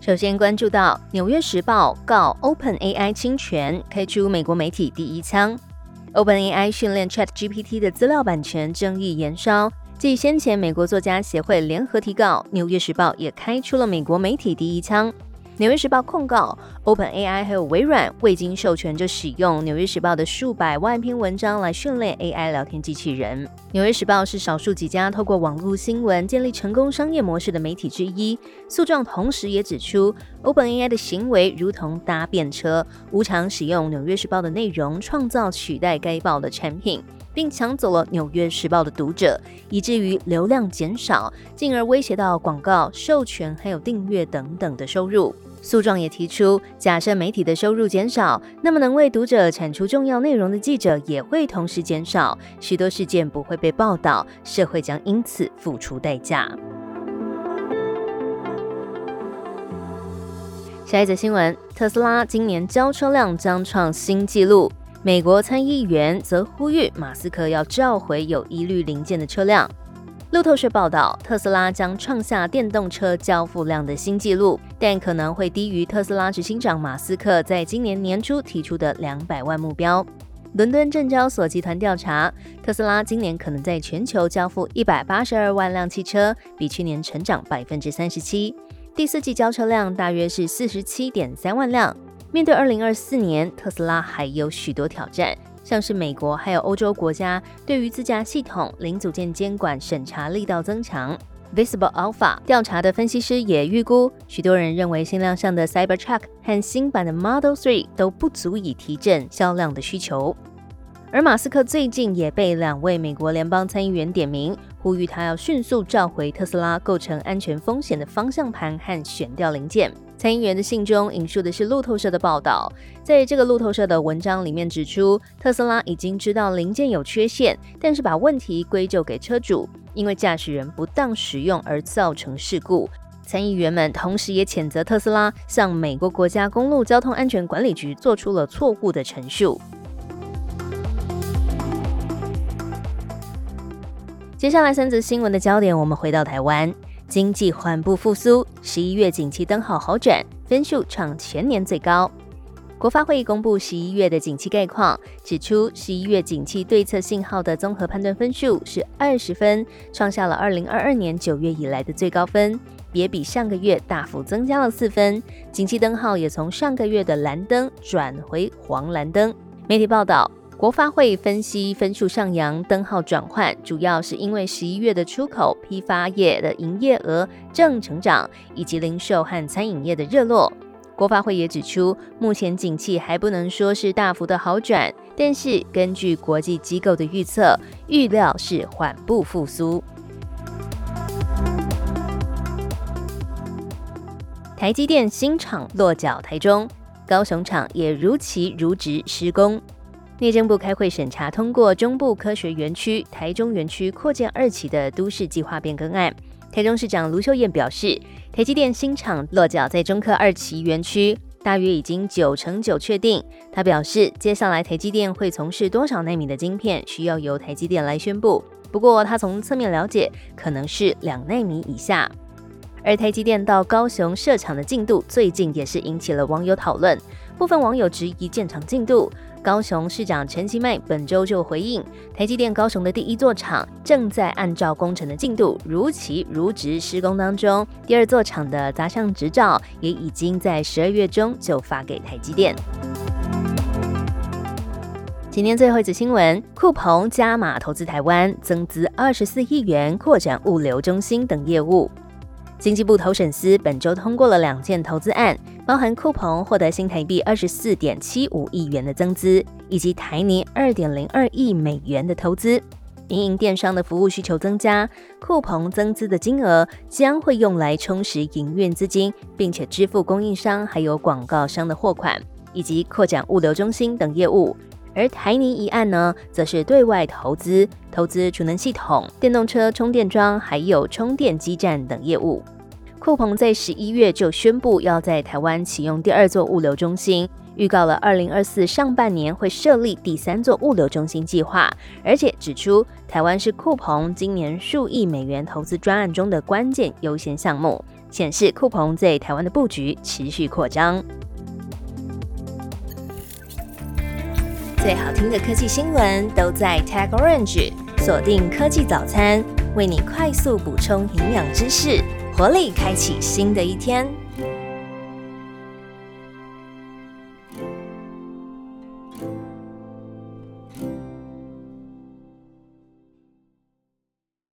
首先关注到《纽约时报》告 OpenAI 侵权，开出美国媒体第一枪。OpenAI 训练 ChatGPT 的资料版权争议延烧，继先前美国作家协会联合提告，《纽约时报》也开出了美国媒体第一枪。纽约时报控告 OpenAI 还有微软未经授权就使用纽约时报的数百万篇文章来训练 AI 聊天机器人。纽约时报是少数几家透过网络新闻建立成功商业模式的媒体之一。诉状同时也指出，OpenAI 的行为如同搭便车，无偿使用纽约时报的内容，创造取代该报的产品，并抢走了纽约时报的读者，以至于流量减少，进而威胁到广告、授权还有订阅等等的收入。诉状也提出，假设媒体的收入减少，那么能为读者产出重要内容的记者也会同时减少，许多事件不会被报道，社会将因此付出代价。下一则新闻：特斯拉今年交车量将创新纪录，美国参议员则呼吁马斯克要召回有疑虑零件的车辆。路透社报道，特斯拉将创下电动车交付量的新纪录，但可能会低于特斯拉执行长马斯克在今年年初提出的两百万目标。伦敦证交所集团调查，特斯拉今年可能在全球交付一百八十二万辆汽车，比去年成长百分之三十七。第四季交车量大约是四十七点三万辆。面对二零二四年，特斯拉还有许多挑战。像是美国还有欧洲国家对于自驾系统零组件监管审查力道增强，Visible Alpha 调查的分析师也预估，许多人认为新亮相的 Cybertruck 和新版的 Model 3都不足以提振销量的需求。而马斯克最近也被两位美国联邦参议员点名，呼吁他要迅速召回特斯拉构成安全风险的方向盘和悬吊零件。参议员的信中引述的是路透社的报道，在这个路透社的文章里面指出，特斯拉已经知道零件有缺陷，但是把问题归咎给车主，因为驾驶人不当使用而造成事故。参议员们同时也谴责特斯拉向美国国家公路交通安全管理局做出了错误的陈述。接下来三则新闻的焦点，我们回到台湾。经济缓步复苏，十一月景气灯号好转，分数创全年最高。国发会议公布十一月的景气概况，指出十一月景气对策信号的综合判断分数是二十分，创下了二零二二年九月以来的最高分，也比上个月大幅增加了四分。景气灯号也从上个月的蓝灯转回黄蓝灯。媒体报道。国发会分析分数上扬，灯号转换，主要是因为十一月的出口批发业的营业额正成长，以及零售和餐饮业的热络。国发会也指出，目前景气还不能说是大幅的好转，但是根据国际机构的预测，预料是缓步复苏。台积电新厂落脚台中，高雄厂也如期如职施工。内政部开会审查通过中部科学园区台中园区扩建二期的都市计划变更案。台中市长卢秀燕表示，台积电新厂落脚在中科二期园区，大约已经九成九确定。他表示，接下来台积电会从事多少纳米的晶片，需要由台积电来宣布。不过，他从侧面了解，可能是两纳米以下。而台积电到高雄设厂的进度，最近也是引起了网友讨论。部分网友质疑建厂进度。高雄市长陈其迈本周就回应，台积电高雄的第一座厂正在按照工程的进度如期如职施工当中，第二座厂的杂项执照也已经在十二月中就发给台积电。今天最后一则新闻，酷鹏加码投资台湾，增资二十四亿元，扩展物流中心等业务。经济部投审司本周通过了两件投资案，包含酷鹏获得新台币二十四点七五亿元的增资，以及台泥二点零二亿美元的投资。民营电商的服务需求增加，酷鹏增资的金额将会用来充实营运资金，并且支付供应商还有广告商的货款。以及扩展物流中心等业务。而台泥一案呢，则是对外投资，投资储能系统、电动车充电桩，还有充电基站等业务。库鹏在十一月就宣布要在台湾启用第二座物流中心，预告了二零二四上半年会设立第三座物流中心计划，而且指出台湾是库鹏今年数亿美元投资专案中的关键优先项目，显示库鹏在台湾的布局持续扩张。最好听的科技新闻都在 Tag Orange，锁定科技早餐，为你快速补充营养知识，活力开启新的一天。